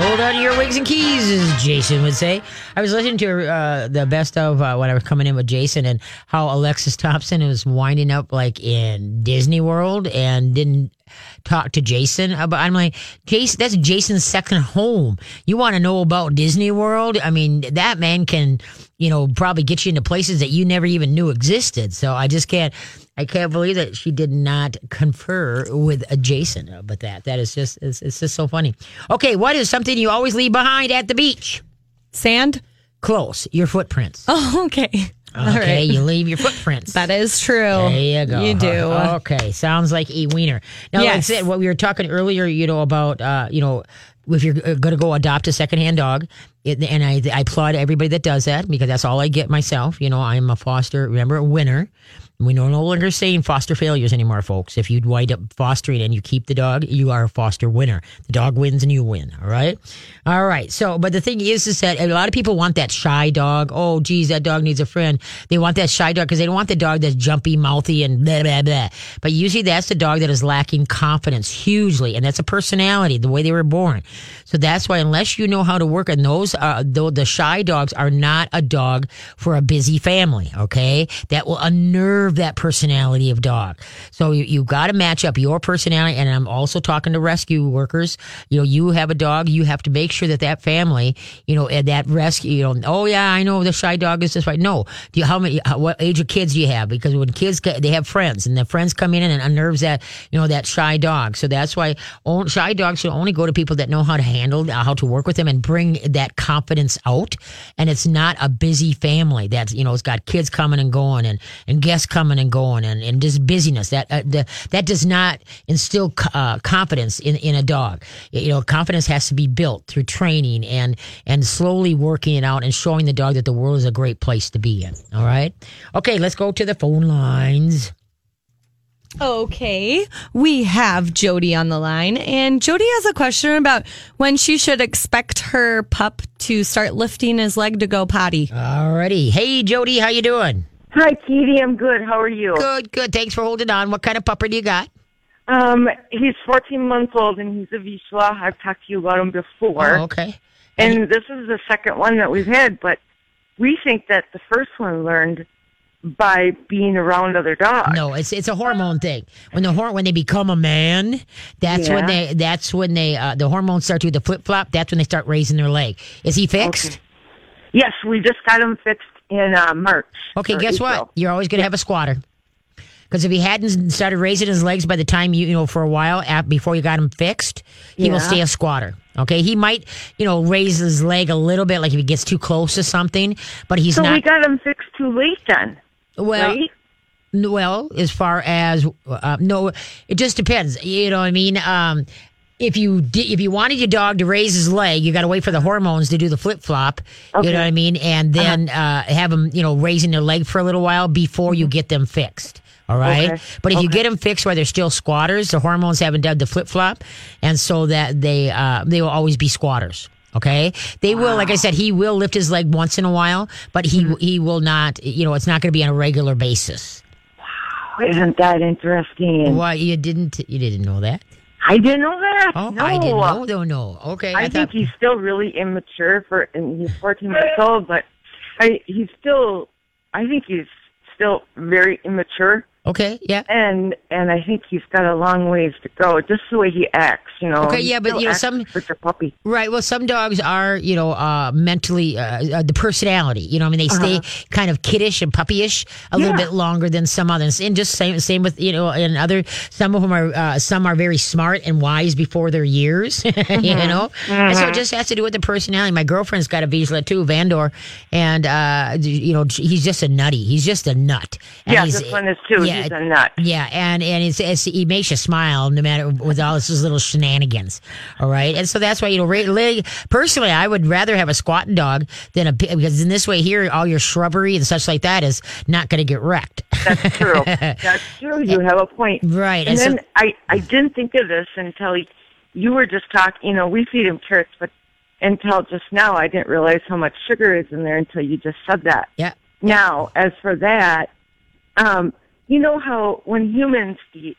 Hold on to your wigs and keys, as Jason would say. I was listening to uh, the best of uh, when I was coming in with Jason and how Alexis Thompson was winding up like in Disney World and didn't talk to Jason about. I'm like, Jason, that's Jason's second home. You want to know about Disney World? I mean, that man can, you know, probably get you into places that you never even knew existed. So I just can't. I can't believe that she did not confer with Jason about that. That is just it's, it's just so funny. Okay, what is something you always leave behind at the beach? Sand? Close. Your footprints. Oh, okay. Okay, right. you leave your footprints. That is true. There you go. You do. Okay, sounds like a wiener. Now, like I said, what we were talking earlier, you know, about, uh, you know, if you're going to go adopt a secondhand dog, it, and I, I applaud everybody that does that because that's all I get myself. You know, I'm a foster, remember, a winner. We no longer saying foster failures anymore, folks. If you wind up fostering and you keep the dog, you are a foster winner. The dog wins and you win. All right. All right. So, but the thing is, is that a lot of people want that shy dog. Oh, geez, that dog needs a friend. They want that shy dog because they don't want the dog that's jumpy, mouthy, and blah, blah, blah. But usually that's the dog that is lacking confidence hugely. And that's a personality, the way they were born. So that's why, unless you know how to work, and those, uh, though the shy dogs are not a dog for a busy family. Okay. That will unnerve that personality of dog. So you, you got to match up your personality. And I'm also talking to rescue workers. You know, you have a dog, you have to make sure that that family, you know, and that rescue, you know, oh yeah, I know the shy dog is this way. No, do you, how many, how, what age of kids do you have? Because when kids, they have friends and the friends come in and unnerves that, you know, that shy dog. So that's why shy dogs should only go to people that know how to handle, uh, how to work with them and bring that confidence out. And it's not a busy family that's, you know, it's got kids coming and going and, and guests coming and going and, and just busyness that, uh, the, that does not instill uh, confidence in, in a dog. You know, confidence has to be built through training and, and slowly working it out and showing the dog that the world is a great place to be in. All right. Okay. Let's go to the phone lines. Okay. We have Jody on the line, and Jody has a question about when she should expect her pup to start lifting his leg to go potty. Alrighty. Hey, Jody, how you doing? Hi, Katie. I'm good. How are you? Good, good. Thanks for holding on. What kind of pupper do you got? Um, he's 14 months old and he's a Vizsla. I've talked to you about him before. Oh, okay. And this is the second one that we've had, but we think that the first one learned by being around other dogs. No, it's it's a hormone thing. When the hor- when they become a man, that's when they that's when they uh, the hormones start to do the flip flop. That's when they start raising their leg. Is he fixed? Yes, we just got him fixed in uh, March. Okay, guess April. what? You're always going to have a squatter. Because if he hadn't started raising his legs by the time you, you know, for a while ap- before you got him fixed, he will stay a squatter. Okay, he might, you know, raise his leg a little bit, like if he gets too close to something, but he's So not. we got him fixed too late then, well, right? Well, as far as uh, no, it just depends. You know what I mean? Um, if you di- if you wanted your dog to raise his leg, you got to wait for the hormones to do the flip flop. You know what I mean? And then uh have them, you know, raising their leg for a little while before you get them fixed. All right. Okay. But if you get them fixed while they're still squatters, the hormones haven't done the flip flop, and so that they uh, they will always be squatters. Okay, they will. Like I said, he will lift his leg once in a while, but he he will not. You know, it's not going to be on a regular basis. Wow, Isn't that interesting? Why you didn't you didn't know that? I didn't know that. Oh, no. I didn't know. No, no. Okay, I, I, think thought. he's still really immature for, and he's 14 months old, but I, he's still, I think he's still very immature, Okay, yeah. and and I think he's got a long ways to go. Just the way he acts, you know. Okay, yeah, but, you know, some- such a puppy. Right. Well, some dogs are, you know, uh, mentally, uh, uh, the personality, you know, I mean, they stay kind of kiddish and puppyish a little Uh-huh. Bit longer than some others. And just same, same with, you know, and other, some of them are, uh, some are very smart and wise before their years, you Mm-hmm. know? And so it just has to do with the personality. My girlfriend's got a Vizsla too, Vandor, and, uh, you know, he's just a nutty. He's just a nut. And Yeah, this one is too. yeah, he's a nut. Yeah, and and it's, it's he makes you smile no matter with all his little shenanigans. All right, and so that's why you know, leg, personally, I would rather have a squatting dog than a because in this way here, all your shrubbery and such like that is not going to get wrecked. That's true. That's true. You have a point. Right, And, and so- then I, I didn't think of this until you were just talking. You know, we feed him carrots, but until just now, I didn't realize how much sugar is in there until you just said that. yeah, Now, as for that, um, you know how when humans eat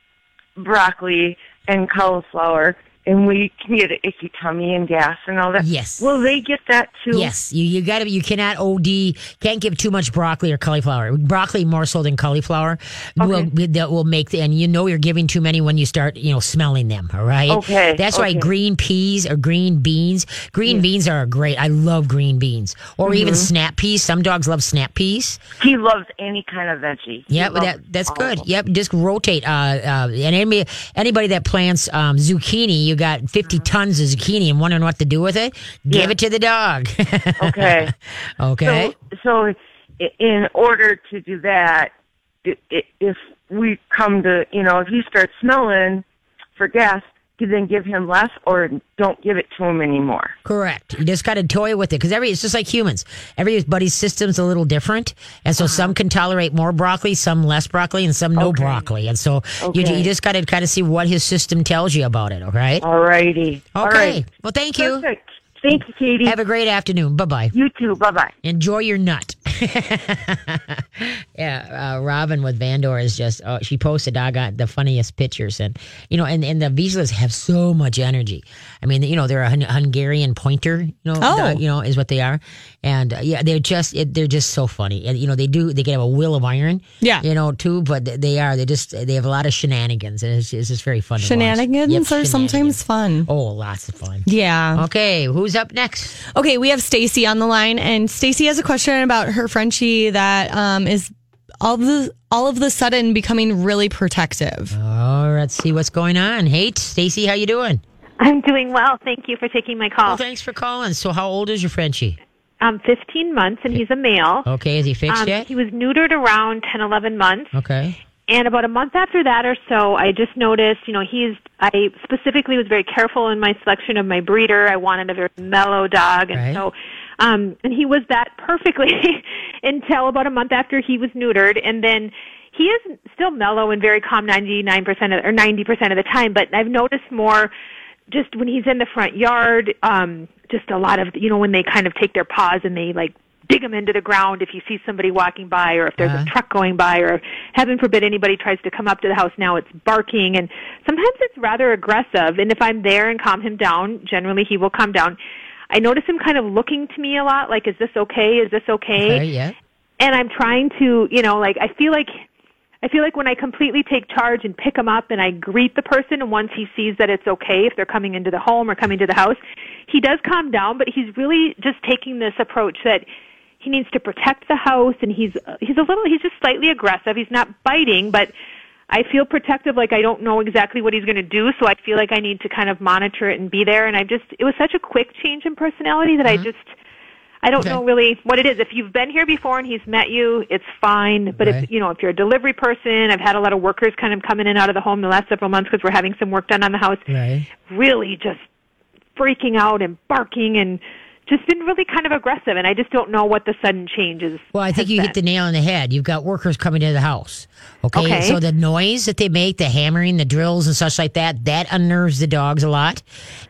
broccoli and cauliflower, and we can get an icky tummy and gas and all that. Yes. Will they get that too? Yes, you, you got to. You cannot OD. Can't give too much broccoli or cauliflower. Broccoli more so than cauliflower will that will make the, and you know you're giving too many when you start you know smelling them. All right. Okay, That's why green peas or green beans. Green beans are great. I love green beans or even Mm-hmm. snap peas. Some dogs love snap peas. He loves any kind of veggie. Yep, that, that's good. Yep, just rotate. Uh, uh, and anybody, anybody that plants um, zucchini, you got 50 mm-hmm. tons of zucchini and wondering what to do with it, give Yeah. it to the dog. Okay. okay. So, so in order to do that, if we come to, you know, if he starts smelling for gas, then give him less or don't give it to him anymore. Correct. You just got to toy with it because every it's just like humans. Everybody's system's a little different, and so some can tolerate more broccoli, some less broccoli, and some no Okay. broccoli. And so you, Okay. you just got to kind of see what his system tells you about it. All right. All righty. Okay. right. Well, thank you. Perfect. Thank you, Katie. Have a great afternoon. Bye bye. you too. Bye bye. Enjoy your nut. yeah, uh, Robin with Vandor is just, oh, she posted, I got the funniest pictures. And, you know, and, and the Vizslas have so much energy. I mean, you know, they're a Hun- Hungarian pointer, you know, Oh. dog, you know, is what they are. And uh, yeah, they're just, it, they're just so funny. And, you know, they do, they can have a will of iron, Yeah. you know, too, but they are, they just, they have a lot of shenanigans. And it's, it's just very fun. Shenanigans Yep, are sometimes fun. Oh, lots of fun. Yeah. Okay, who's up next? Okay, we have Stacy on the line, and Stacy has a question about her Frenchie that um, is all of the all of the sudden becoming really protective. Oh, let's see what's going on. Hey, Stacy, how you doing? I'm doing well. Thank you for taking my Well, call. thanks for calling. So, how old is your Frenchie? I'm 15 months and he's a male. Okay, is he fixed Um, yet? he was neutered around 10, 11 months. Okay. And about a month after that or so, I just noticed, you know, he's, I specifically was very careful in my selection of my breeder. I wanted a very mellow dog. And Right. so, um, and he was that perfectly until about a month after he was neutered. And then he is still mellow and very calm 99% of, or 90% of the time, but I've noticed more just when he's in the front yard, um, just a lot of, you know, when they kind of take their paws and they like dig them into the ground if you see somebody walking by or if there's Uh-huh. a truck going by or heaven forbid anybody tries to come up to the house now it's barking and sometimes it's rather aggressive and if I'm there and calm him down generally he will calm down I notice him kind of looking to me a lot like is this okay is this okay Okay, yeah. and I'm trying to, you know, like I feel like I feel like when I completely take charge and pick him up and I greet the person and once he sees that it's okay if they're coming into the home or coming to the house, he does calm down, but he's really just taking this approach that he needs to protect the house and he's he's a little he's just slightly aggressive. He's not biting, but I feel protective like I don't know exactly what he's going to do, so I feel like I need to kind of monitor it and be there and I just it was such a quick change in personality that I mm-hmm. just I don't Okay. know really what it is. If you've been here before and he's met you, it's fine. But Right. if you know, if you're a delivery person, I've had a lot of workers kind of come in and out of the home the last several months because we're having some work done on the house. Right. Really, just freaking out and barking and just been really kind of aggressive. And I just don't know what the sudden change is. Well, I think you hit the nail on the head. You've got workers coming into the house. Okay? Okay. So the noise that they make, the hammering, the drills, and such like that, that unnerves the dogs a lot,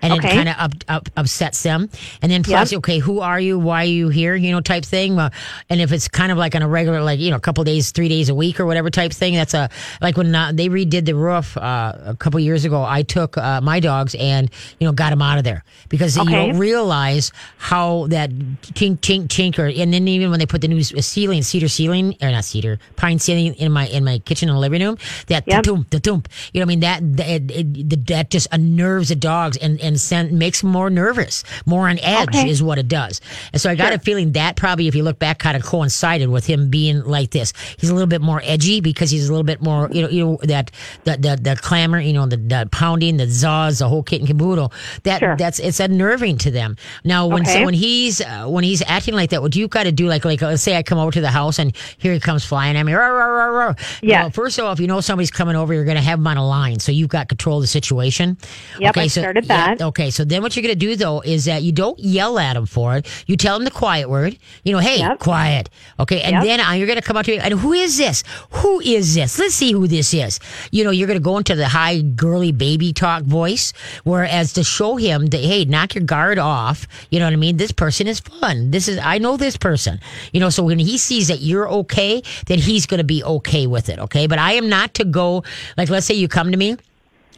and it kind of up, up, upsets them. And then plus, Yep. okay, who are you? Why are you here? You know, type thing. And if it's kind of like on a regular, like you know, a couple days, three days a week or whatever type thing, that's a like when uh, they redid the roof uh, a couple years ago. I took uh, my dogs and you know got them out of there because you don't realize how that tink tink tink or and then even when they put the new ceiling cedar ceiling or not cedar pine ceiling in my in my kitchen and living room that Yep. da-doom, da-doom, you know what I mean that that, it, that just unnerves the dogs and and send, makes them more nervous more on edge Okay. is what it does and so I got a feeling that probably if you look back kind of coincided with him being like this he's a little bit more edgy because he's a little bit more you know you know that the the, the clamor you know the, the pounding the zaws the whole kit and caboodle that Sure. that's it's unnerving to them now when so Okay. when he's uh, when he's acting like that what you got to do like like let's say I come over to the house and here he comes flying at me roar, roar, roar. Yeah. Well, first of all if you know somebody's coming over you're going to have them on a line so you've got control of the situation Yep, I started yeah, that. okay so then what you're going to do though is that you don't yell at them for it you tell them the quiet word you know hey Yep. quiet okay and Yep. then uh, you're going to come up to me and who is this who is this let's see who this is you know you're going to go into the high girly baby talk voice whereas to show him that hey knock your guard off you know what i mean? This person is fun. This is i know this person. You know so when he sees that you're okay then he's going to be okay with it okay? But i am not to go like let's say you come to me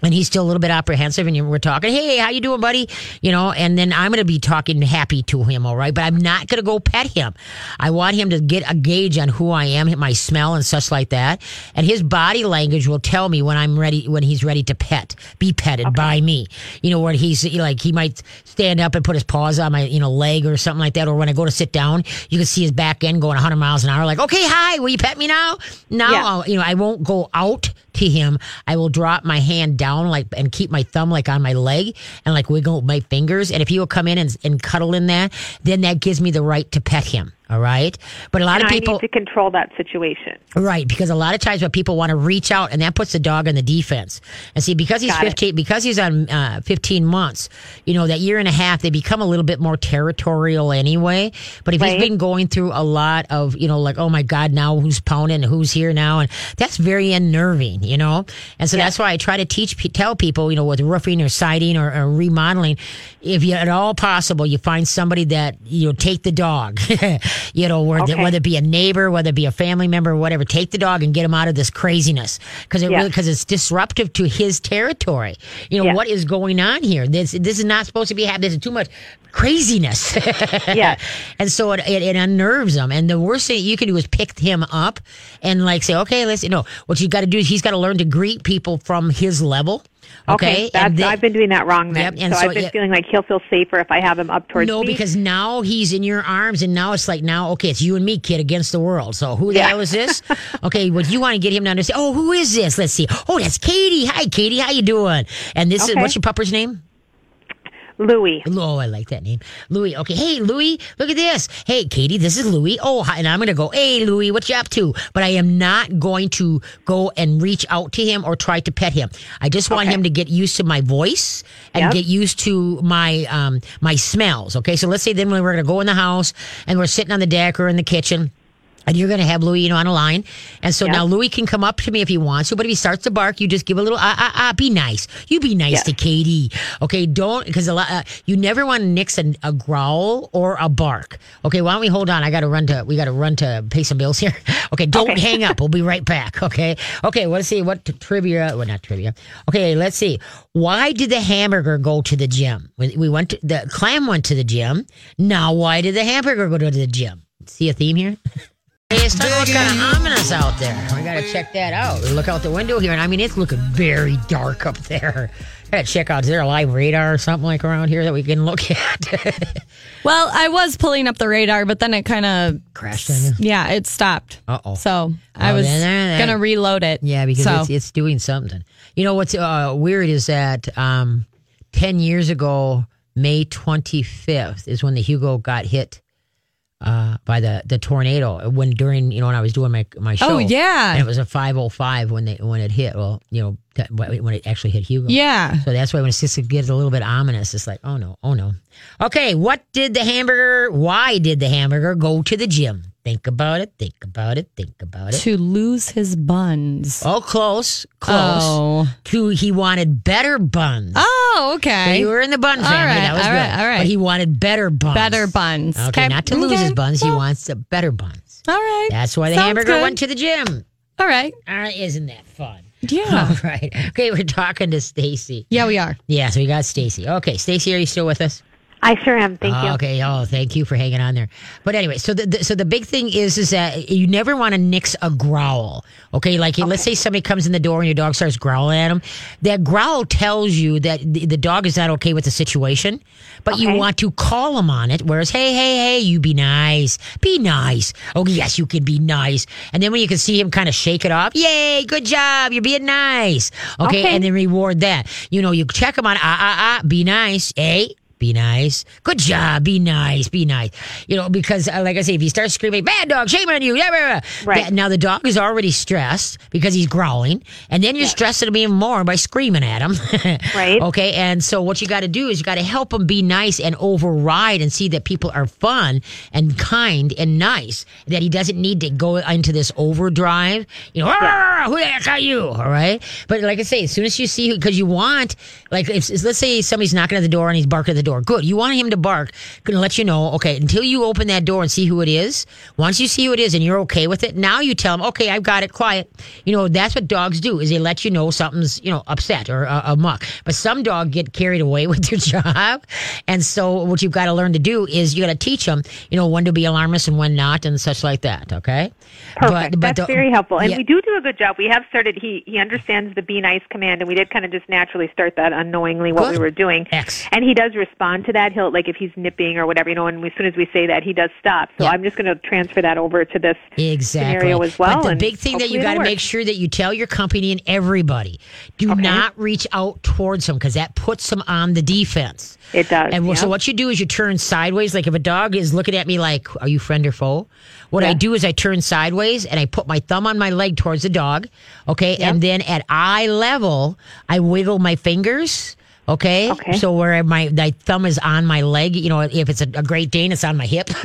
and he's still a little bit apprehensive and we're talking hey how you doing buddy? You know and then i'm going to be talking happy to him all right? But i'm not going to go pet him. I want him to get a gauge on who i am my smell and such like that. And his body language will tell me when i'm ready when he's ready to pet be petted by me. You know where he's like he might stand up and put his paws on my you know leg or something like that or when i go to sit down you can see his back end going 100 miles an hour like okay hi will you pet me now? Now Yeah. I'll- you know i won't go out to him, I will drop my hand down like and keep my thumb like on my leg and like wiggle my fingers. And if he will come in and, and cuddle in that, then that gives me the right to pet him. All right. But a lot And of people need to control that situation. Right, because a lot of times what people want to reach out and that puts the dog on the defense. And see, because he's Got it. 15, because he's on uh, 15 months, you know, that year and a half, they become a little bit more territorial anyway. But if Right. he's been going through a lot of, you know, like, oh my God, now who's pounding, who's here now? And that's very unnerving, you know? And so that's why I try to teach, tell people, you know, with roofing or siding or, or remodeling, if you at all possible, you find somebody that, you know, take the dog, you know, where Okay. whether it be a neighbor, whether it be a family member, whatever, take the dog and get him out of this craziness because it Yes. really because it's disruptive to his territory. You know Yes. what is going on here? This this is not supposed to be happening. This is too much craziness. yeah, and so it, it it unnerves him. And the worst thing you can do is pick him up and like say, okay, let's you know what you got to do is he's got to learn to greet people from his level. Okay, that's, then- I've been doing that wrong then. Yep, so, so I've been it- feeling like he'll feel safer if I have him up towards no, me. No, because now he's in your arms, and now it's like now, okay, it's you and me, kid, against the world. So who the Yeah. hell is this? okay, what you want to get him to understand? Oh, who is this? Let's see. Oh, that's Katie. Hi, Katie. How you doing? And this is what's your pupper's name? Louis. Oh, I like that name, Louis. Okay, hey Louis, look at this. Hey Katie, this is Louis. Oh, hi, and I'm gonna go. Hey Louis, what you up to? But I am not going to go and reach out to him or try to pet him. I just want Okay. him to get used to my voice and Yep. get used to my um my smells. Okay, so let's say then we're gonna go in the house and we're sitting on the deck or in the kitchen. And you're going to have Louis, you know, on a line. And so Yep. now Louis can come up to me if he wants to, but if he starts to bark, you just give a little, ah, ah, ah, be nice. You be nice Yes. to Katie. Okay. Don't, because a lot, uh, you never want to nix a, a growl or a bark. Okay. Why don't we hold on? I got to run to, we got to run to pay some bills here. Okay. Don't Okay. hang up. We'll be right back. Okay. Okay. Let's see what trivia, well, not trivia. Okay. Let's see. Why did the hamburger go to the gym? We we went to, the clam went to the gym. Now, why did the hamburger go to the gym? See a theme here? It's kind of ominous out there. We got to check that out. We look out the window here, and I mean, it's looking very dark up there. Got to check out. Is there a live radar or something like around here that we can look at? Well, I was pulling up the radar, but then it kind of Crashed on you. yeah, it stopped. Uh-oh. So I Oh, was then gonna reload it. Yeah, because so it's, it's doing something. You know what's uh, weird is that um, 10 years ago, May 25th, is when the Hugo got hit uh, by the, the tornado. When during, you know, when I was doing my, my show. Oh, yeah. And it was a 505 when, they, when it hit. Well, you know, that, when it actually hit Hugo. yeah. So that's why when it just gets a little bit ominous, it's like, oh no, oh no. Okay, what did the hamburger, why did the hamburger go to the gym? Think about it, think about it, think about it. To lose his buns. Oh, close, close. Oh. To he wanted better buns. Oh, okay. You were in the bun All family. right, that was all good. right, all right. But he wanted better buns. Better buns. Okay, not to lose okay. his buns. He wants the better buns. All right. That's why the Sounds hamburger good. went to the gym. All right. All right, isn't that fun? Yeah. All right. Okay, we're talking to Stacy. Yeah, we are. Yeah, so we got Stacy. Okay, Stacy, are you still with us? I sure am. Thank Oh, you. Okay. Oh, thank you for hanging on there. But anyway, so the, the so the big thing is is that you never want to nix a growl. Okay, like let's say somebody comes in the door and your dog starts growling at them. That growl tells you that the, the dog is not okay with the situation, but you want to call them on it. Whereas, hey, hey, hey, you be nice, be nice. Oh, yes, you can be nice. And then when you can see him kind of shake it off, yay, good job, you're being nice. Okay, Okay. and then reward that. You know, you check them on ah ah ah, be nice, hey. Be nice. Good job. Be nice. Be nice. You know, because uh, like I say, if you start screaming, bad dog, shame on you. Yeah, blah, blah, blah," Right. that- now the dog is already stressed because he's growling, and then you're stressing him even more by screaming at him. Right. Okay. And so what you got to do is you got to help him be nice and override and see that people are fun and kind and nice. That he doesn't need to go into this overdrive. You know, "Ah, who the heck are you? All right. But like I say, as soon as you see, because you want, like, if, let's say somebody's knocking at the door and he's barking at the door door. Good. You want him to bark. Going to let you know. Okay. Until you open that door and see who it is. Once you see who it is and you're okay with it, now you tell him, okay, I've got it. Quiet. You know that's what dogs do is they let you know something's you know upset or uh, amok. But some dog get carried away with their job, and so what you've got to learn to do is you got to teach them, you know, when to be alarmist and when not, and such like that. Okay. Perfect. That's the- very helpful. And yeah. we do do a good job. We have started. He he understands the be nice command, and we did kind of just naturally start that unknowingly what Good. we were doing. X. And he does respond to that. He'll like if he's nipping or whatever, you know. And as soon as we say that, he does stop. So Yeah. I'm just going to transfer that over to this Exactly. scenario as well. But the big thing that you got to make sure that you tell your company and everybody do Okay. not reach out towards them because that puts them on the defense. It does, And so what you do is you turn sideways. Like if a dog is looking at me like, "Are you friend or foe?" What I do is I turn sideways and I put my thumb on my leg towards the dog. Okay, and then at eye level, I wiggle my fingers. Okay. Okay. So where my my thumb is on my leg, you know, if it's a, a Great Dane, it's on my hip.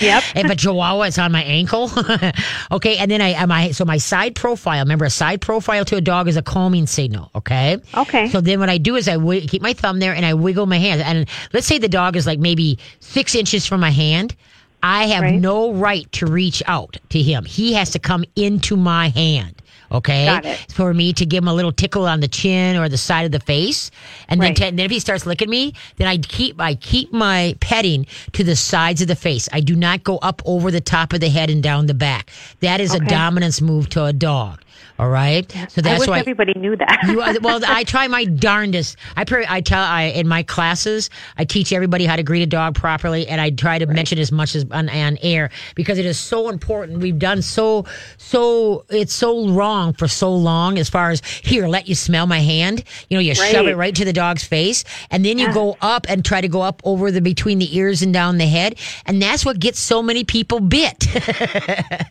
Yep. if a Chihuahua, it's on my ankle. okay. And then I, am I my so my side profile. Remember, a side profile to a dog is a calming signal. Okay. Okay. So then what I do is I keep my thumb there and I wiggle my hand. And let's say the dog is like maybe six inches from my hand. I have Right. no right to reach out to him. He has to come into my hand. Okay. For me to give him a little tickle on the chin or the side of the face. And then, to, and then if he starts licking me, then I keep, I keep my petting to the sides of the face. I do not go up over the top of the head and down the back. That is a dominance move to a dog. All right. So I that's wish why. everybody knew that. You are, well, I try my darndest. I pray, I tell I in my classes, I teach everybody how to greet a dog properly, and I try to mention as much as on, on air because it is so important. We've done so so it's so wrong for so long. As far as here, let you smell my hand. You know, you shove it right to the dog's face, and then you go up and try to go up over the between the ears and down the head, and that's what gets so many people bit.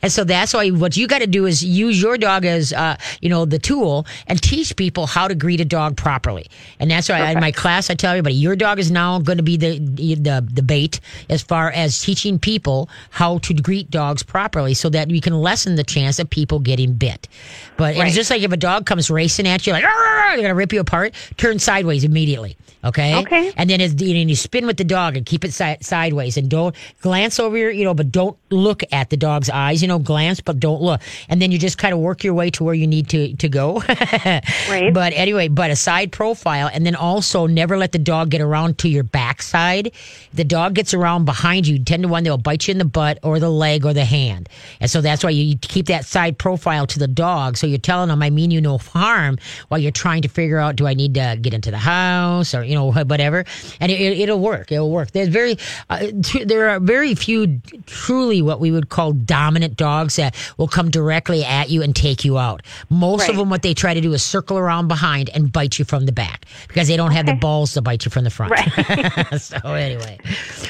And so that's why what you got to do is use your dog as, uh, you know, the tool and teach people how to greet a dog properly. And that's why in my class I tell everybody, your dog is now going to be the, the the bait as far as teaching people how to greet dogs properly, so that you can lessen the chance of people getting bit. But it's just like if a dog comes racing at you, like they're going to rip you apart. Turn sideways immediately. Okay. Okay. And then and you spin with the dog and keep it si- sideways and don't glance over your, you know, but don't look at the dog's eyes, you know, glance, but don't look. And then you just kind of work your way to where you need to, to go. Right. But anyway, but a side profile and then also never let the dog get around to your backside. If the dog gets around behind you, 10 to 1, they'll bite you in the butt or the leg or the hand. And so that's why you keep that side profile to the dog. So you're telling them, I mean you no harm while you're trying to figure out, do I need to get into the house or, you know, whatever. And it, it'll work. It'll work. There's very, uh, tr- there are very few truly what we would call dominant dogs that will come directly at you and take you out. Most of them, what they try to do is circle around behind and bite you from the back because they don't have the balls to bite you from the front. so anyway,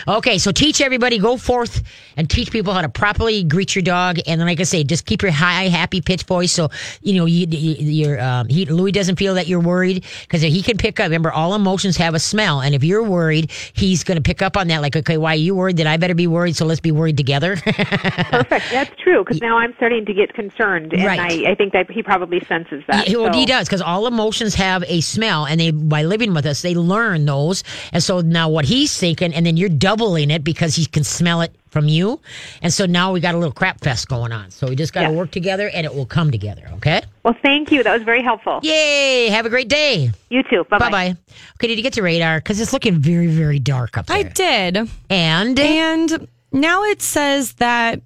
okay. So teach everybody, go forth and teach people how to properly greet your dog. And then, like I say, just keep your high, happy pitch voice. So, you know, you, you, your, um, he, Louis doesn't feel that you're worried because he can pick up, remember all emotions have a smell. And if you're worried, he's going to pick up on that. Like, okay, why are you worried? Then I better be worried. So let's be worried together. Perfect. That's true because now I'm starting to get concerned, and Right. I, I think that he probably senses that. He, well, so- he does because all emotions have a smell, and they by living with us, they learn those. And so now what he's thinking, and then you're doubling it because he can smell it from you, and so now we got a little crap fest going on. So we just got to Yes. work together, and it will come together. Okay? Well, thank you. That was very helpful. Yay! Have a great day. You too. Bye Bye bye. Okay, did you get to radar? Because it's looking very very dark up there. I did. and And now it says that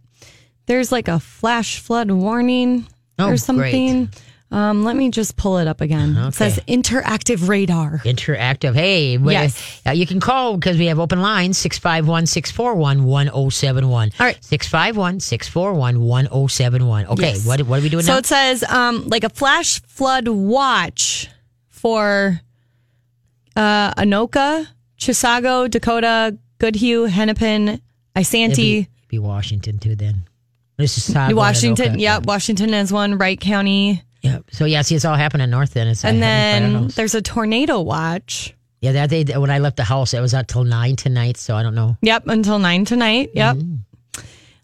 there's like a flash flood warning Oh, or great. Um, let me just pull it up again. It says interactive radar. interactive. Hey, Yes. uh, you can call because we have open lines 651 641 1071. All right. 651 641 1071. Okay, Yes. what, what are we doing So now? it says um, like a flash flood watch for uh, Anoka, Chisago, Dakota, Goodhue, Hennepin, Isanti, be, be Washington too then. This is Washington. Yep, Washington is one. Wright County. Yeah. So yeah, see, it's all happening north then. It's And then there's a tornado watch. yeah, that day when I left the house, it was out till nine tonight. So I don't know. Yep, until nine tonight. Yep.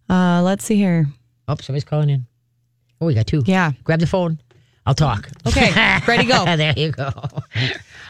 Uh, let's see here. Oh, somebody's calling in. Oh, we got two. Yeah. Grab the phone. I'll talk. Okay, ready, go. there you go.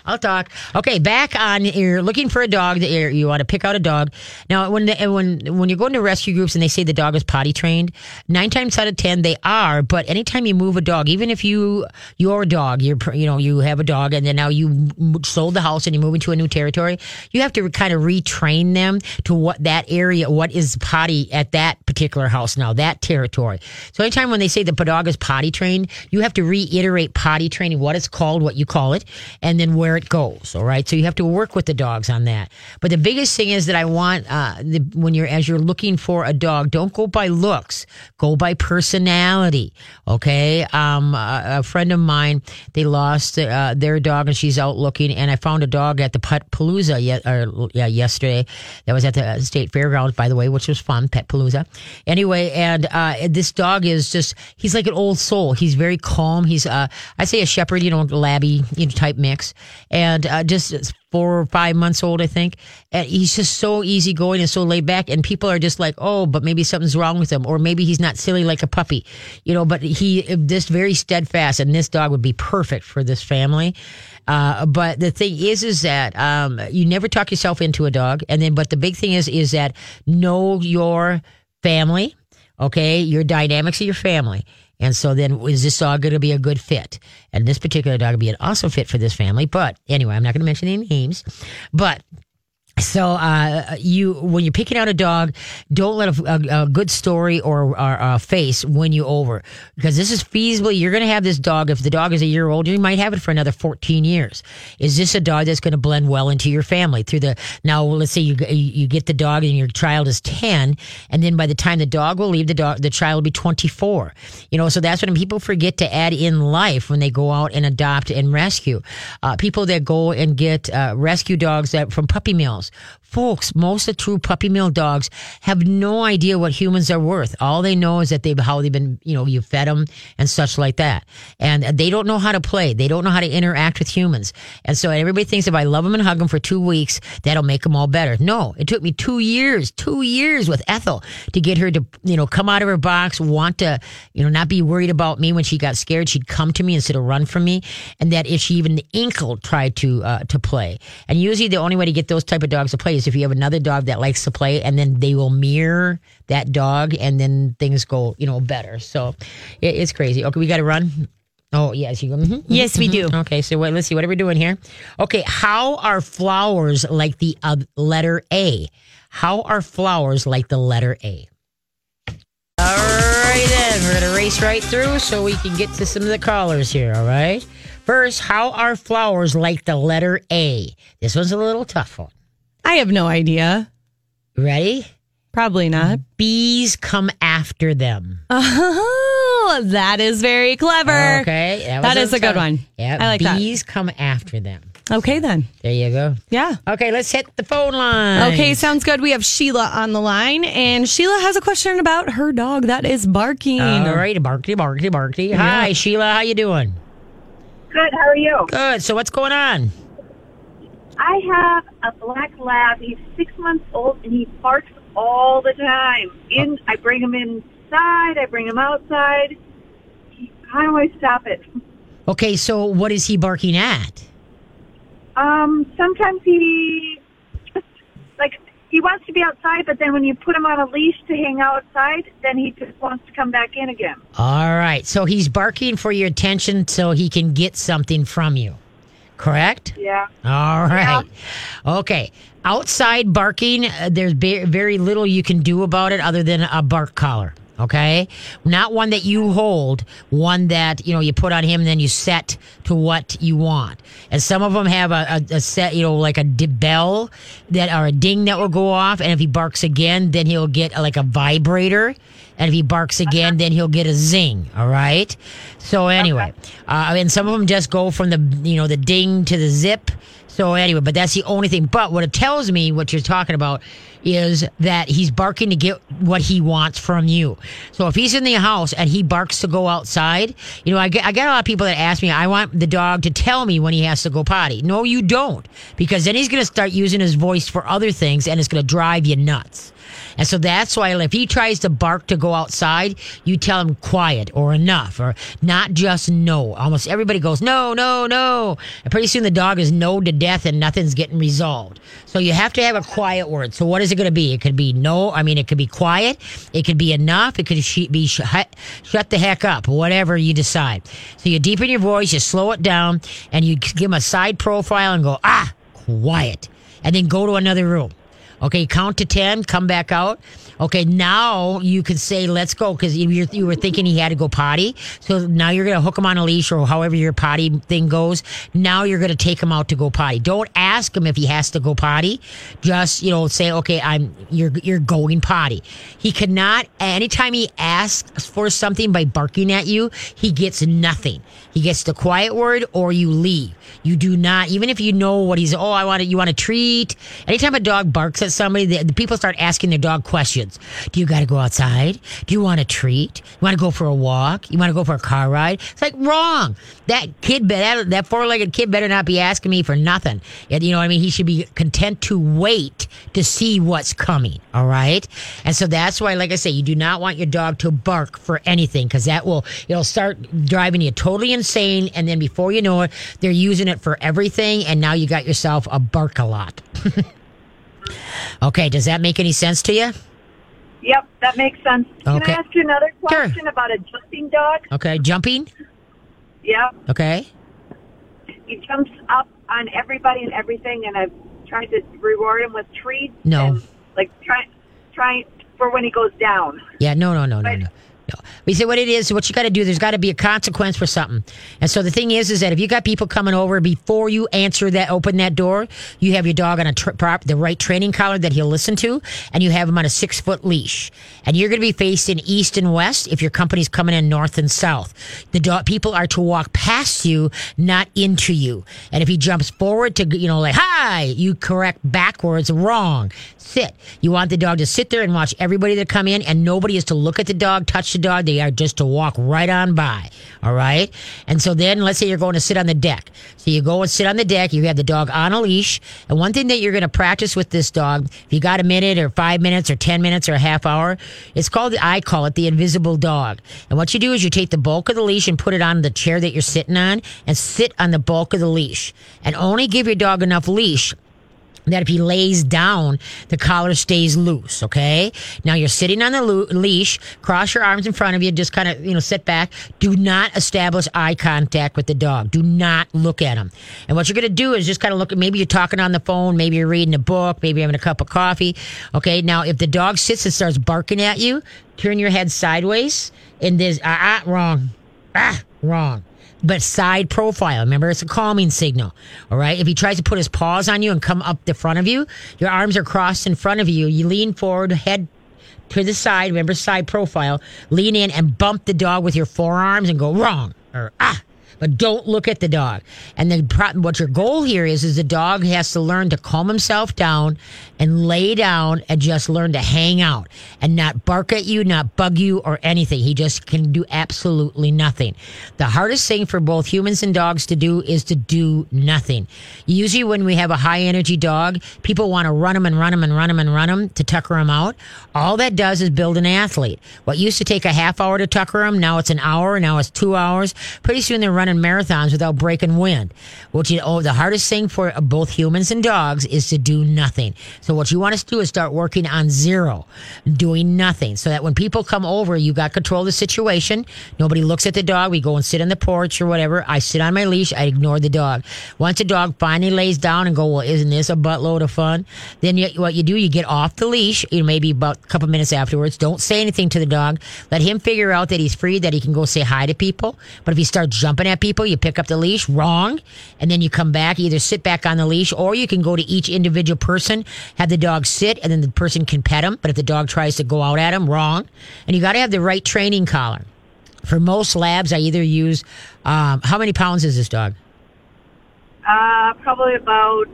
I'll talk. Okay, back on. You're looking for a dog that you're, you want to pick out a dog. Now, when the, when when you're going to rescue groups and they say the dog is potty trained, nine times out of ten they are. But anytime you move a dog, even if you your dog, you're you know you have a dog and then now you sold the house and you're moving to a new territory, you have to kind of retrain them to what that area, what is potty at that particular house now, that territory. So anytime when they say the dog is potty trained, you have to reiterate potty training, what it's called, what you call it, and then where it goes. All right. So you have to work with the dogs on that. But the biggest thing is that I want uh, the, when you're as you're looking for a dog, don't go by looks, go by personality. Okay. Um, a, a friend of mine, they lost uh, their dog, and she's out looking, and I found a dog at the Pet Palooza yet, or, yeah, yesterday. That was at the state fairgrounds, by the way, which was fun. Pet Palooza. Anyway, and uh, this dog is just he's like an old soul. He's very calm. He's uh, I say a shepherd, you know, labby, you know, type mix and uh, just four or five months old, I think. And he's just so easygoing and so laid back. And people are just like, oh, but maybe something's wrong with him, or maybe he's not silly like a puppy, you know. But he just very steadfast, and this dog would be perfect for this family. Uh, but the thing is, is that um, you never talk yourself into a dog, and then. But the big thing is, is that know your family, okay, your dynamics of your family. And so then is this dog going to be a good fit? And this particular dog would be an awesome fit for this family. But anyway, I'm not going to mention any names. But so uh, you when you're picking out a dog, don't let a, a, a good story or, a face win you over because this is feasible. You're going to have this dog. If the dog is a year old, you might have it for another 14 years. Is this a dog that's going to blend well into your family through the now? Let's say you you get the dog and your child is 10, and then by the time the dog will leave, the dog the child will be 24. You know, so that's when people forget to add in life when they go out and adopt and rescue. Uh, people that go and get uh, rescue dogs that from puppy mills house Folks, most of the true puppy mill dogs have no idea what humans are worth. All they know is that they've how they've been, you know, you fed them and such like that, and they don't know how to play. They don't know how to interact with humans, and so everybody thinks if I love them and hug them for two weeks, that'll make them all better. No, it took me two years, two years with Ethel to get her to, you know, come out of her box, want to, you know, not be worried about me when she got scared. She'd come to me instead of run from me, and that if she even the inkle tried to uh, to play, and usually the only way to get those type of dogs to play is if you have another dog that likes to play and then they will mirror that dog and then things go, you know, better. So it, it's crazy. Okay, we got to run. Oh, yes. You go, mhm, Yes, we do. Okay, so wait, let's see. What are we doing here? Okay, how are flowers like the uh, letter A? How are flowers like the letter A? All right, then. We're to race right through so we can get to some of the callers here, all right? First, how are flowers like the letter A? This one's a little tough one. I have no idea. Ready? Probably not. Bees come after them. Oh, that is very clever. Okay, That was is a good one. Yeah, I like that. bees come after them. Okay, then. There you go. Yeah. Okay, let's hit the phone line. Okay, sounds good. We have Sheila on the line, and Sheila has a question about her dog that is barking. All right, barky, barky, barky. Hi, Sheila. How you doing? Good. How are you? Good. So what's going on? I have a black lab. He's six months old and he barks all the time. In, I bring him inside. I bring him outside. He, how do I stop it? Okay, so what is he barking at? Um, sometimes he just like he wants to be outside, but then when you put him on a leash to hang outside, then he just wants to come back in again. All right, so he's barking for your attention so he can get something from you. Correct? Yeah. All right. Okay. Outside barking, uh, there's very little you can do about it other than a bark collar. Okay. Not one that you hold, one that, you know, you put on him and then you set to what you want. And some of them have a, a, a set, you know, like a bell that or a ding that will go off. And if he barks again, then he'll get like a vibrator. And if he barks again, then he'll get a zing. All right. So anyway, uh, and some of them just go from the, you know, the ding to the zip. So anyway, but that's the only thing. But what it tells me, what you're talking about, is that he's barking to get what he wants from you. So if he's in the house and he barks to go outside, you know, I get, I get a lot of people that ask me, I want the dog to tell me when he has to go potty. No, you don't, because then he's going to start using his voice for other things and it's going to drive you nuts. And so that's why if he tries to bark to go outside, you tell him quiet or enough or not just no. Almost everybody goes no, no, no. And pretty soon the dog is no to death and nothing's getting resolved. So you have to have a quiet word. So what is it going to be? It could be no. I mean, it could be quiet. It could be enough. It could be sh- shut the heck up, whatever you decide. So you deepen your voice, you slow it down, and you give him a side profile and go, ah, quiet. And then go to another room. Okay, count to 10, come back out. Okay, now you can say, let's go, because you, you were thinking he had to go potty. So now you're going to hook him on a leash or however your potty thing goes. Now you're going to take him out to go potty. Don't ask him if he has to go potty. Just, you know, say, okay, I'm, you're, you're going potty. He cannot, anytime he asks for something by barking at you, he gets nothing. He gets the quiet word or you leave. You do not, even if you know what he's, oh, I want to, you want a treat. Anytime a dog barks at somebody, the, people start asking their dog questions. Do you got to go outside? Do you want a treat? You want to go for a walk? You want to go for a car ride? It's like wrong. That kid, that, that four legged kid better not be asking me for nothing. You know what I mean? He should be content to wait to see what's coming. All right. And so that's why, like I say, you do not want your dog to bark for anything because that will, it'll start driving you totally insane. And then before you know it, they're using it for everything. And now you got yourself a bark a lot. okay. Does that make any sense to you? Yep, that makes sense. Can I ask you another Sure. question about a jumping dog? Okay. Jumping. Yeah, Okay. he jumps up on everybody and everything, and I've tried to reward him with treats. No. and, like try, trying for when he goes down. Yeah, no, no, no, no, Right. No. We say what it is, what you got to do. There's got to be a consequence for something. And so the thing is, is that if you got people coming over before you answer that, open that door, you have your dog on a prop, the right training collar that he'll listen to, and you have him on a six foot leash. And you're going to be facing east and west if your company's coming in north and south. The dog people are to walk past you, not into you. And if he jumps forward to, you know, like hi, you correct backwards, wrong. Sit. You want the dog to sit there and watch everybody that come in, and nobody is to look at the dog, touch the dog. They are just to walk right on by. All right. And so then let's say you're going to sit on the deck. So you go and sit on the deck. You have the dog on a leash. And one thing that you're going to practice with this dog, if you got a minute or five minutes or 10 minutes or a half hour, it's called, I call it the invisible dog. And what you do is you take the bulk of the leash and put it on the chair that you're sitting on and sit on the bulk of the leash and only give your dog enough leash that if he lays down, the collar stays loose. Okay. Now you're sitting on the lo- leash, cross your arms in front of you, just kind of, you know, sit back. Do not establish eye contact with the dog. Do not look at him. And what you're going to do is just kind of look maybe you're talking on the phone, maybe you're reading a book, maybe you're having a cup of coffee. Okay. Now, if the dog sits and starts barking at you, turn your head sideways and there's, ah, ah, wrong. Ah, wrong but side profile. Remember, it's a calming signal. All right. If he tries to put his paws on you and come up the front of you, your arms are crossed in front of you. You lean forward, head to the side. Remember, side profile. Lean in and bump the dog with your forearms and go wrong or ah. But don't look at the dog. And then what your goal here is, is the dog has to learn to calm himself down and lay down and just learn to hang out and not bark at you, not bug you or anything. He just can do absolutely nothing. The hardest thing for both humans and dogs to do is to do nothing. Usually when we have a high energy dog, people want to run him and run him and run him and run him to tucker him out. All that does is build an athlete. What used to take a half hour to tucker him, now it's an hour, now it's two hours. Pretty soon they're running marathons without breaking wind. What you, oh, the hardest thing for both humans and dogs is to do nothing. What you want us to do is start working on zero, doing nothing, so that when people come over, you got control of the situation. Nobody looks at the dog. We go and sit on the porch or whatever. I sit on my leash. I ignore the dog. Once the dog finally lays down and go, well, isn't this a buttload of fun? Then you, what you do, you get off the leash. You know, maybe about a couple minutes afterwards. Don't say anything to the dog. Let him figure out that he's free, that he can go say hi to people. But if he starts jumping at people, you pick up the leash. Wrong. And then you come back. Either sit back on the leash, or you can go to each individual person, have the dog sit, and then the person can pet him. But if the dog tries to go out at him, wrong. And you got to have the right training collar. For most labs, I either use. Um, how many pounds is this dog? Uh, probably about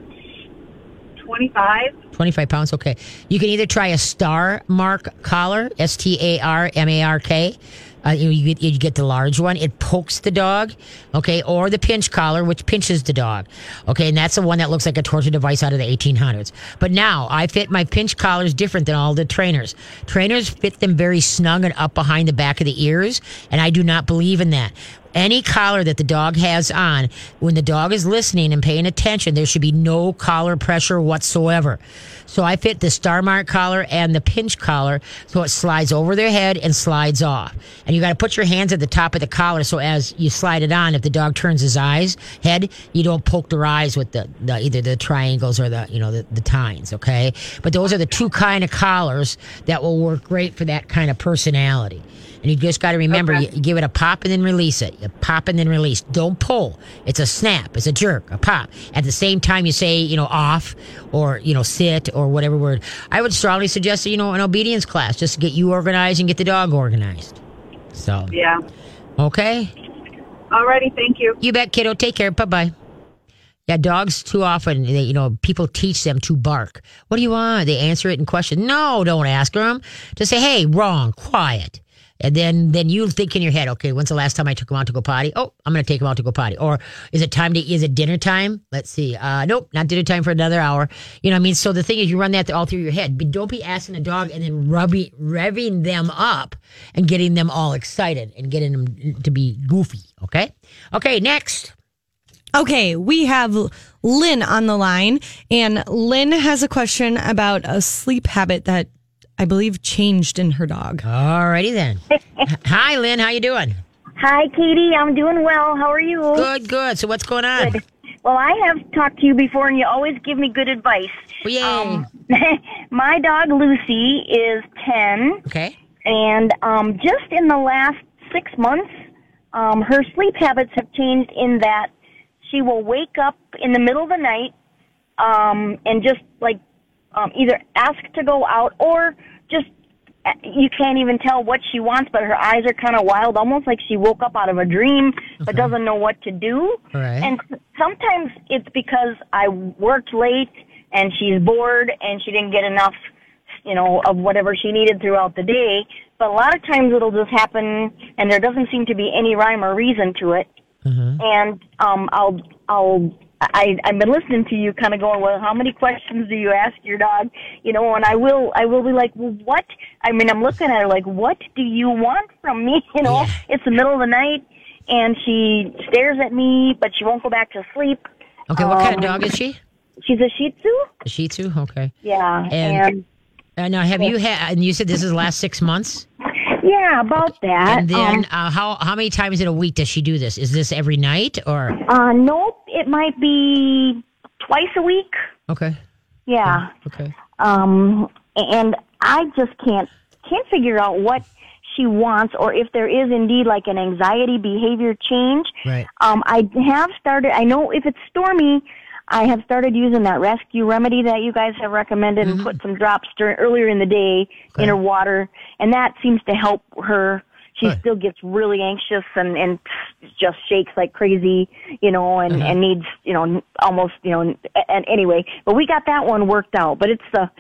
twenty-five. 25 pounds. Okay. You can either try a StarMark collar, S T A R M A R K. Uh, you, you, you get the large one. It pokes the dog, okay, or the pinch collar, which pinches the dog, okay, and that's the one that looks like a torture device out of the 1800s. But now I fit my pinch collars different than all the trainers. Trainers fit them very snug and up behind the back of the ears, and I do not believe in that any collar that the dog has on, when the dog is listening and paying attention, there should be no collar pressure whatsoever. So I fit the StarMark collar and the pinch collar so it slides over their head and slides off. And you got to put your hands at the top of the collar so as you slide it on, if the dog turns his eyes, head, you don't poke their eyes with the, the either the triangles or the, you know, the, the tines, okay? But those are the two kind of collars that will work great for that kind of personality. And you just got to remember, you, you give it a pop and then release it. You pop and then release. Don't pull. It's a snap. It's a jerk. A pop. At the same time, you say, you know, off or you know, sit or whatever word. I would strongly suggest, you know, an obedience class just to get you organized and get the dog organized. So Yeah. okay, Alrighty, thank you. you bet, kiddo. Take care. Bye bye. Yeah, dogs too often, they, you know, people teach them to bark. What do you want? They answer it in question. No, don't ask them. Just say, hey, wrong, quiet. And then, then you think in your head, okay, when's the last time I took him out to go potty? Oh, I'm to take him out to go potty. Or is it time to, is it dinner time? Let's see. Uh, nope, not dinner time for another hour. You know what I mean? So the thing is, you run that all through your head, but don't be asking a dog and then rubbing, revving them up and getting them all excited and getting them to be goofy. Okay. Okay. Next. Okay, we have Lynn on the line, and Lynn has a question about a sleep habit that I believe changed in her dog. Alrighty then. Hi, Lynn. How you doing? Hi, Katie. I'm doing well. How are you? Good, good. So what's going on? Well, I have talked to you before, and you always give me good advice. Oh, yay. Um, my dog Lucy is 10, okay. and um, just in the last six months, um, her sleep habits have changed in that she will wake up in the middle of the night um, and just like um, either ask to go out or just uh, you can't even tell what she wants, but her eyes are kind of wild, almost like she woke up out of a dream, but Okay. doesn't know what to do. Right. And sometimes it's because I worked late and she's bored and she didn't get enough, you know, of whatever she needed throughout the day. But a lot of times it'll just happen and there doesn't seem to be any rhyme or reason to it. Mhm. And um, I'll, I'll, I, I've been listening to you, kind of going, well, how many questions do you ask your dog? You know, and I will, I will be like, well, what? I mean, I'm looking at her like, what do you want from me? You know, it's the middle of the night, and she stares at me, but she won't go back to sleep. Okay. What kind of Um, dog is she? She's a Shih Tzu. A Shih Tzu. Okay. Yeah, And- and, Uh, now, have you had? And you said this is the last six months. yeah, about that. And then, um, uh, how how many times in a week does she do this? Is this every night or? uh, nope, it might be twice a week. Okay. Yeah. Okay. um, and I just can't can't figure out what she wants or if there is indeed like an anxiety behavior change. Right. Um, I have started. I know if it's stormy, I have started using that rescue remedy that you guys have recommended and put some drops during, earlier in the day Okay. in her water, and that seems to help her. She Good. still gets really anxious and and just shakes like crazy, you know, and Uh-huh. and needs you know almost you know. And anyway, but we got that one worked out. But it's the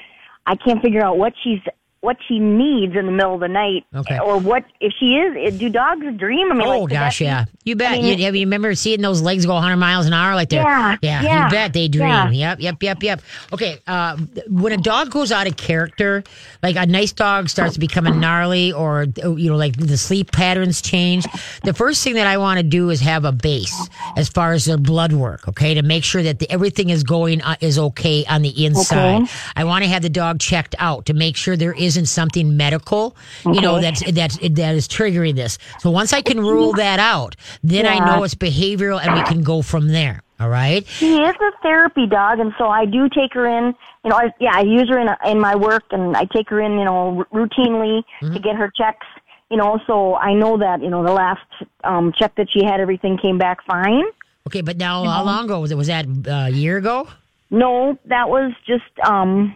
I can't figure out what she's what she needs in the middle of the night, Okay. or what if she is. Do dogs dream? I mean, Oh like, gosh, yeah. You bet. I mean, you, have you remember seeing those legs go 100 miles an hour like they're Yeah, yeah, yeah, you bet they dream. yeah. Yep, yep, yep, yep. Okay, uh, when a dog goes out of character, like a nice dog starts to become a gnarly or you know like the sleep patterns change, the first thing that I want to do is have a base as far as the blood work, okay? To make sure that the, everything is going uh, is okay on the inside. Okay. I want to have the dog checked out to make sure there isn't something medical, you know, that's that's that is triggering this. So once I can rule that out, then I know it's behavioral and we can go from there. All right. She is a therapy dog, and so I do take her in. You know, I, yeah, I use her in in my work, and I take her in. You know, r- routinely to get her checks. You know, so I know that you know the last um, check that she had, everything came back fine. Okay, but now how long ago was it? Was that uh, a year ago? No, that was just um,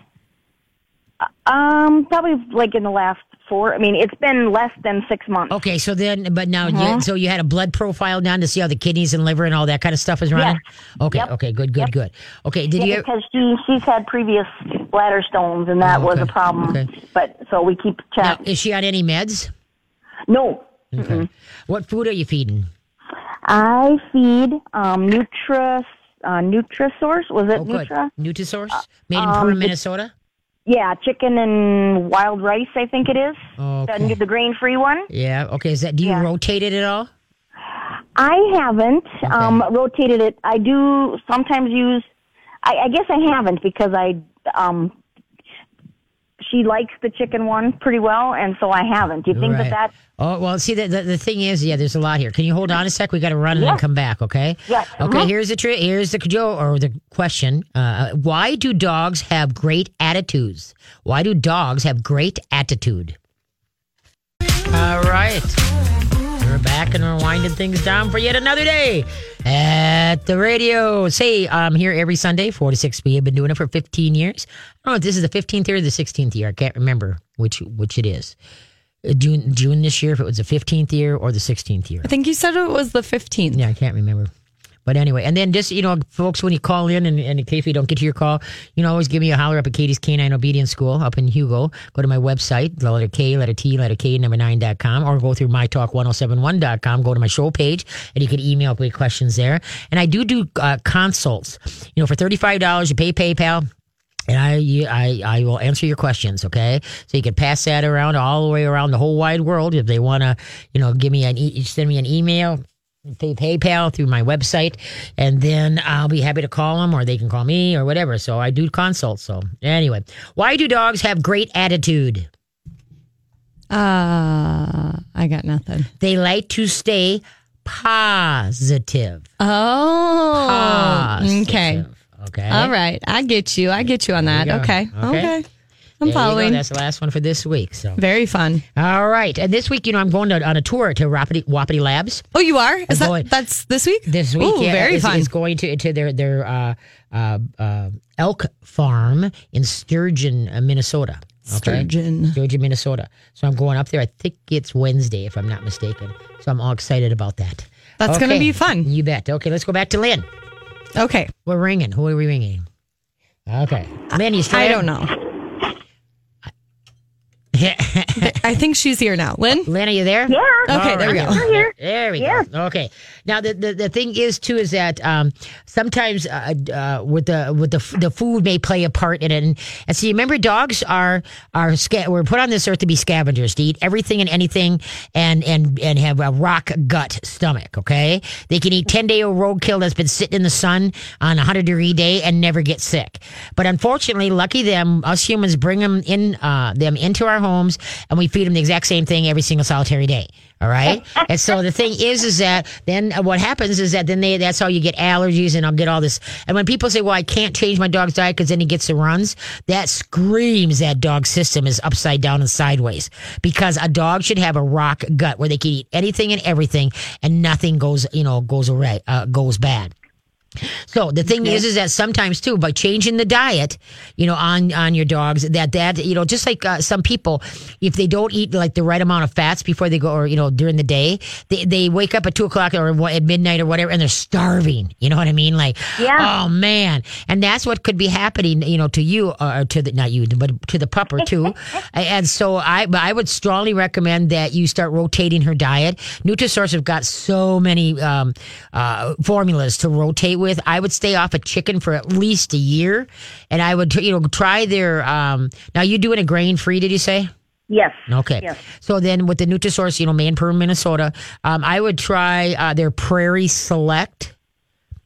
um, probably like in the last four. I mean, it's been less than six months. Okay, so then, but now, Uh-huh. you, so you had a blood profile done to see how the kidneys and liver and all that kind of stuff is running. Okay, Yep. okay, good, good, Yep. good. Okay, did Yeah, you? because she she's had previous bladder stones, and that Oh, was a problem. Okay. But so we keep Now, check. is she on any meds? No, Okay. What food are you feeding? I feed um, Nutra uh, Nutrisource. Was it Oh. Nutra? Nutrisource? Made in um, Minnesota? Yeah, chicken and wild rice. I think it is. Okay. The, the grain-free one. Yeah. Okay. Is that? Do you Yeah. rotate it at all? I haven't um, rotated it. I do sometimes use. I, I guess I haven't because I. Um, she likes the chicken one pretty well, and so I haven't. Do you think Right. that that? Oh well, see the, the the thing is, yeah, there's a lot here. Can you hold on a sec? We got to run and then come back, okay? Yes. Okay. Mhm. Here's the tri- Here's the or the question. Uh, why do dogs have great attitudes? Why do dogs have great attitude? All right. We're back and we're winding things down for yet another day at the radio. Say, I'm here every Sunday, 4 to 6 p.m. Been doing it for 15 years. I don't know if this is the 15th year or the 16th year. I can't remember which which it is. Uh, June June this year, if it was the 15th year or the 16th year. I think you said it was the 15th. Yeah, I can't remember. But anyway, and then just, you know, folks, when you call in and, and in case we don't get to your call, you know, always give me a holler up at Katie's Canine Obedience School up in Hugo. Go to my website, the letter K, letter T, letter K, number nine dot com, or go through mytalk1071.com. Go to my show page and you can email me questions there. And I do do uh, consults. You know, for $35, you pay PayPal. And I, I, I will answer your questions. Okay, so you can pass that around all the way around the whole wide world if they want to, you know, give me an, e- send me an email, pay PayPal through my website, and then I'll be happy to call them or they can call me or whatever. So I do consults. So anyway, why do dogs have great attitude? Uh, I got nothing. They like to stay positive. Oh, okay. Positive. Okay. All right. I get you. I get you on that. you. Okay. Okay. Okay. There I'm go. following. That's the last one for this week. So. Very fun. All right. And this week, you know, I'm going to, on a tour to Wapiti, Wapiti Labs Oh, you are? Is going- that that's this week? this week. Ooh, yeah, very it's, fun. It's going to to their their uh, uh, uh, elk farm in Sturgeon, uh, Minnesota. Okay? Sturgeon. Sturgeon, Minnesota. So I'm going up there. I think it's Wednesday, if I'm not mistaken. So I'm all excited about that. That's gonna be fun. You bet. Okay, let's go back to Lynn. Okay. We're ringing. Who are we ringing? Okay, Lynn, you still I don't know. I think she's here now. Lynn? Lynn, are you there? Yeah. Okay, All there we right. go. here. There we Yeah. go. Okay. Now the, the the thing is too is that um, sometimes uh, uh, with the with the the food may play a part in it. And, and so you remember dogs are are sca- were put on this earth to be scavengers to eat everything and anything and and and have a rock gut stomach. Okay. They can eat ten day old roadkill that's been sitting in the sun on a hundred degree day and never get sick. But unfortunately, lucky them, us humans bring them in uh, them into our homes and we feed them the exact same thing every single solitary day. All right. and so the thing is, is that then uh, what happens is that then they, that's how you get allergies and I'll get all this. And when people say, well, I can't change my dog's diet because then he gets the runs, that screams that dog system is upside down and sideways because a dog should have a rock gut where they can eat anything and everything and nothing goes, you know, goes away, uh, goes bad. So the thing is, is that sometimes too, by changing the diet, you know, on on your dogs, that that you know, just like uh, some people, if they don't eat like the right amount of fats before they go, or you know, during the day, they they wake up at two o'clock or at midnight or whatever, and they're starving. You know what I mean? Like, Yeah. oh man, and that's what could be happening, you know, to you or to the not you, but to the pupper too. and so I, but I would strongly recommend that you start rotating her diet. Nutrisource have got so many um, uh, formulas to rotate with. I would stay off of chicken for at least a year, and I would, you know, try their. Um, now you doing a grain free? Did you say? Yes. Okay. Yes. So then with the Nutrisource, you know, Maine, Perham, Minnesota, um, I would try uh, their Prairie Select.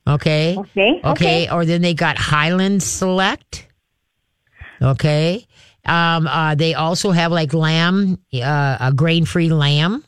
Okay. Okay. Okay. Or then they got Highland Select. Okay. Um, uh, they also have like lamb, uh, a grain free lamb.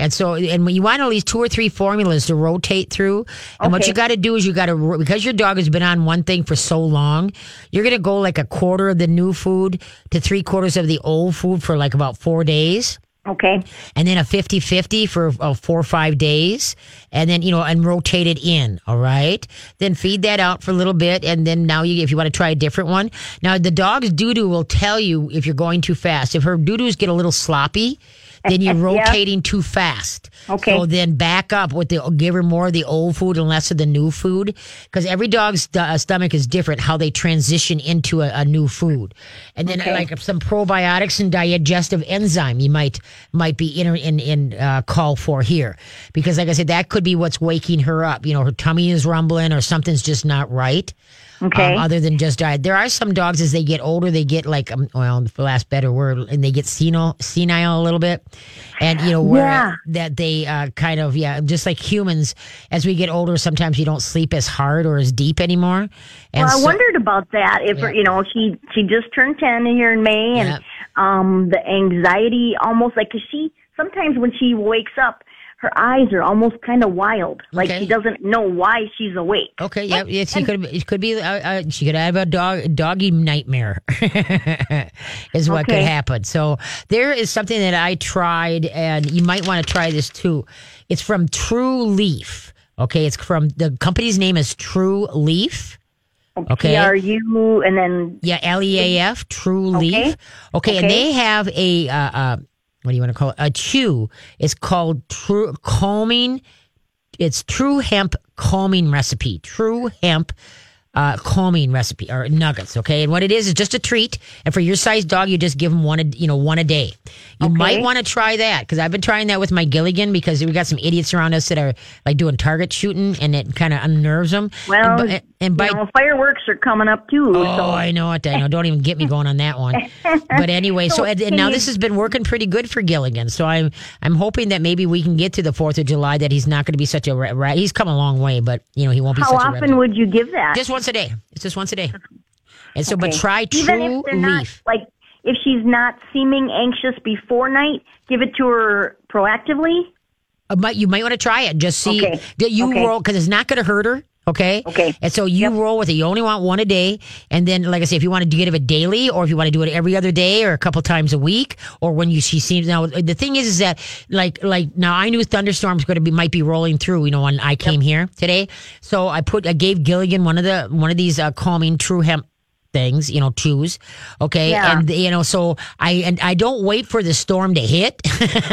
And so, and when you want at least two or three formulas to rotate through, and what you got to do is you got to because your dog has been on one thing for so long, you're gonna go like a quarter of the new food to three quarters of the old food for like about four days. Okay. and then a 50-50 for uh, four or five days. And then you know and rotate it in all right? Then feed that out for a little bit and then now you if you want to try a different one. Now the dog's doo-doo will tell you if you're going too fast. If her doo-doos get a little sloppy then you're Yeah. rotating too fast. Okay. So then back up with the give her more of the old food and less of the new food because every dog's st- uh, stomach is different how they transition into a, a new food. And then Okay. like some probiotics and digestive enzyme you might might be in in in uh, call for here because like I said that could be what's waking her up. You know, her tummy is rumbling or something's just not right. Okay. Um, other than just diet, there are some dogs as they get older, they get like um, well, for last better word, and they get senile, senile a little bit, and you know where Yeah. that they uh, kind of yeah, just like humans, as we get older, sometimes you don't sleep as hard or as deep anymore. And well, I so- wondered about that. If Yeah. you know, she she just turned ten here in May, and Yeah. um, the anxiety almost like cause she sometimes when she wakes up, her eyes are almost kind of wild, like Okay. she doesn't know why she's awake. Okay, yeah, yes, she could. It could be. Uh, uh, she could have a dog, doggy nightmare. is what could happen. So there is something that I tried, and you might want to try this too. It's from True Leaf. Okay, it's from the company's name is True Leaf. Okay. P R U, and then Yeah, L E A F, True Leaf. Okay, and Okay. they have a uh, uh, what do you want to call it? A chew. It's called True Calming. It's True Hemp Calming Recipe. True Hemp uh, calming recipe or nuggets. Okay, and what it is is just a treat. And for your size dog, you just give them one, a, you know, one a day. You might want to try that because I've been trying that with my Gilligan because we got some idiots around us that are like doing target shooting and it kind of unnerves them. well, and, and by you know, fireworks are coming up too. Oh, so I know it. I know. Don't even get me going on that one. But anyway, so, So and, and now this has been working pretty good for Gilligan. So I'm I'm hoping that maybe we can get to the Fourth of July that he's not going to be such a ra- ra- he's come a long way, but you know he won't be how such a often would you give that? Just once a day. It's just once a day. And so, but Okay. try Even True if they're not Leaf. like if she's not seeming anxious before night, give it to her proactively. Uh, might- you might want to try it. Just see Okay. that you Okay. roll because it's not going to hurt her. Okay. Okay. And so you roll with it. You only want one a day, and then, like I say, if you want to give it daily, or if you want to do it every other day, or a couple times a week, or when you she seems now. The thing is, is that like like now I knew thunderstorms going to be might be rolling through. You know, when I came here today, so I put I gave Gilligan one of the one of these uh, calming True Hemp things, you know, twos. Okay. Yeah. And you know, so I and I don't wait for the storm to hit.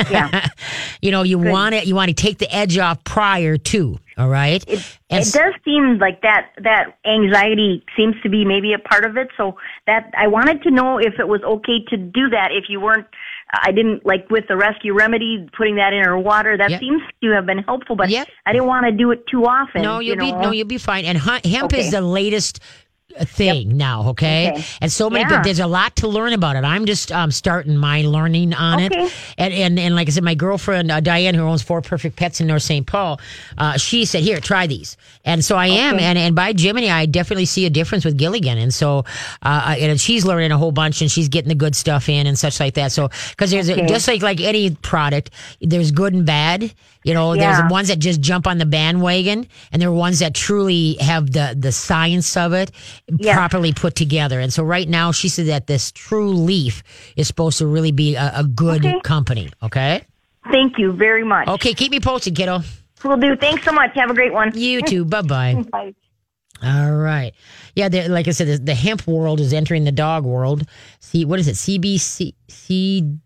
Yeah. you know, you want it you want to take the edge off prior to, all right? It, And it does seem like that that anxiety seems to be maybe a part of it. So that I wanted to know if it was okay to do that if you weren't. Uh, I didn't like with the rescue remedy putting that in her water. That Yep. seems to have been helpful, but Yep. I didn't want to do it too often. No, you'll you be no, you'll be fine. And hemp is the latest uh, thing now. Okay? Okay. and so many. Yeah. But there's a lot to learn about it. I'm just um, starting my learning on Okay. it. And, and and like I said, my girlfriend uh, Diane, who owns Four Perfect Pets in North St. Paul, uh, she said, "Here, try these." And so I am. And and by Jiminy, I definitely see a difference with Gilligan. And so, uh, and she's learning a whole bunch, and she's getting the good stuff in and such like that. So because there's a, just like like any product, there's good and bad. You know, Yeah. there's ones that just jump on the bandwagon, and there are ones that truly have the the science of it Yeah. properly put together. And so right now, she said that this True Leaf is supposed to really be a, a good Okay. company. Okay. Thank you very much. Okay, keep me posted, kiddo. Will do. Thanks so much. Have a great one. You too. bye bye. All right. Yeah, the, like I said, the, the hemp world is entering the dog world. See, what is it? CBC? C?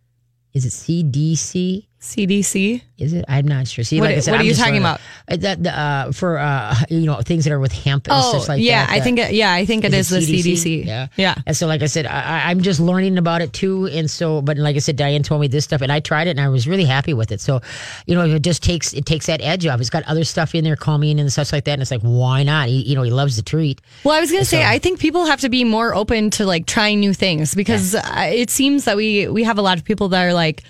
Is it CDC? CDC. Is it? I'm not sure. See, What- like I said, what are I'm you talking about? Uh, That uh, for uh, you know things that are with hemp and Oh, such like yeah. that. I uh, think. It, yeah, I think it is, it the CDC. Yeah, Yeah. And so, like I said, I, I- I'm just learning about it too. And so, but like I said, Diane told me this stuff, and I tried it, and I was really happy with it. So, you know, it just takes it takes that edge off. It's got other stuff in there, calming and such like that, and it's like, why not? He, you know, he loves the treat. Well, I was going to say, I think people have to be more open to like trying new things because uh, it seems that we we have a lot of people that are like,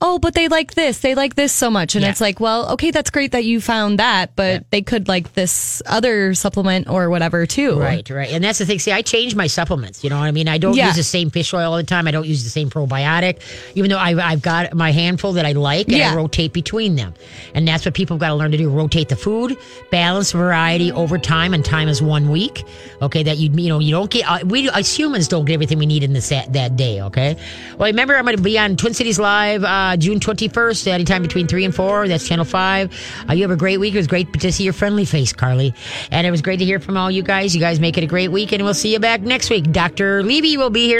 oh, but they like this, they like this so much, and Yeah. it's like, well, okay, that's great that you found that, but they could like this other supplement or whatever too. Right, right. And that's the thing. See, I change my supplements. You know what I mean? I don't Yeah. use the same fish oil all the time. I don't use the same probiotic, even though I've, I've got my handful that I like and I rotate between them. And that's what people have got to learn to do rotate the food, balance variety over time, and time is one week. Okay, that you, you know, you don't get, uh, we as humans don't get everything we need in this, that, that day. Okay. Well, remember, I'm going to be on Twin Cities Live uh, June 21st, anytime between 3 and 4. That's Channel 5. Uh, you have a great week. It was great to see your friendly face, Carly. And it was great to hear from all you guys. You guys make it a great week, and we'll see you back next week. Dr. Levy will be here.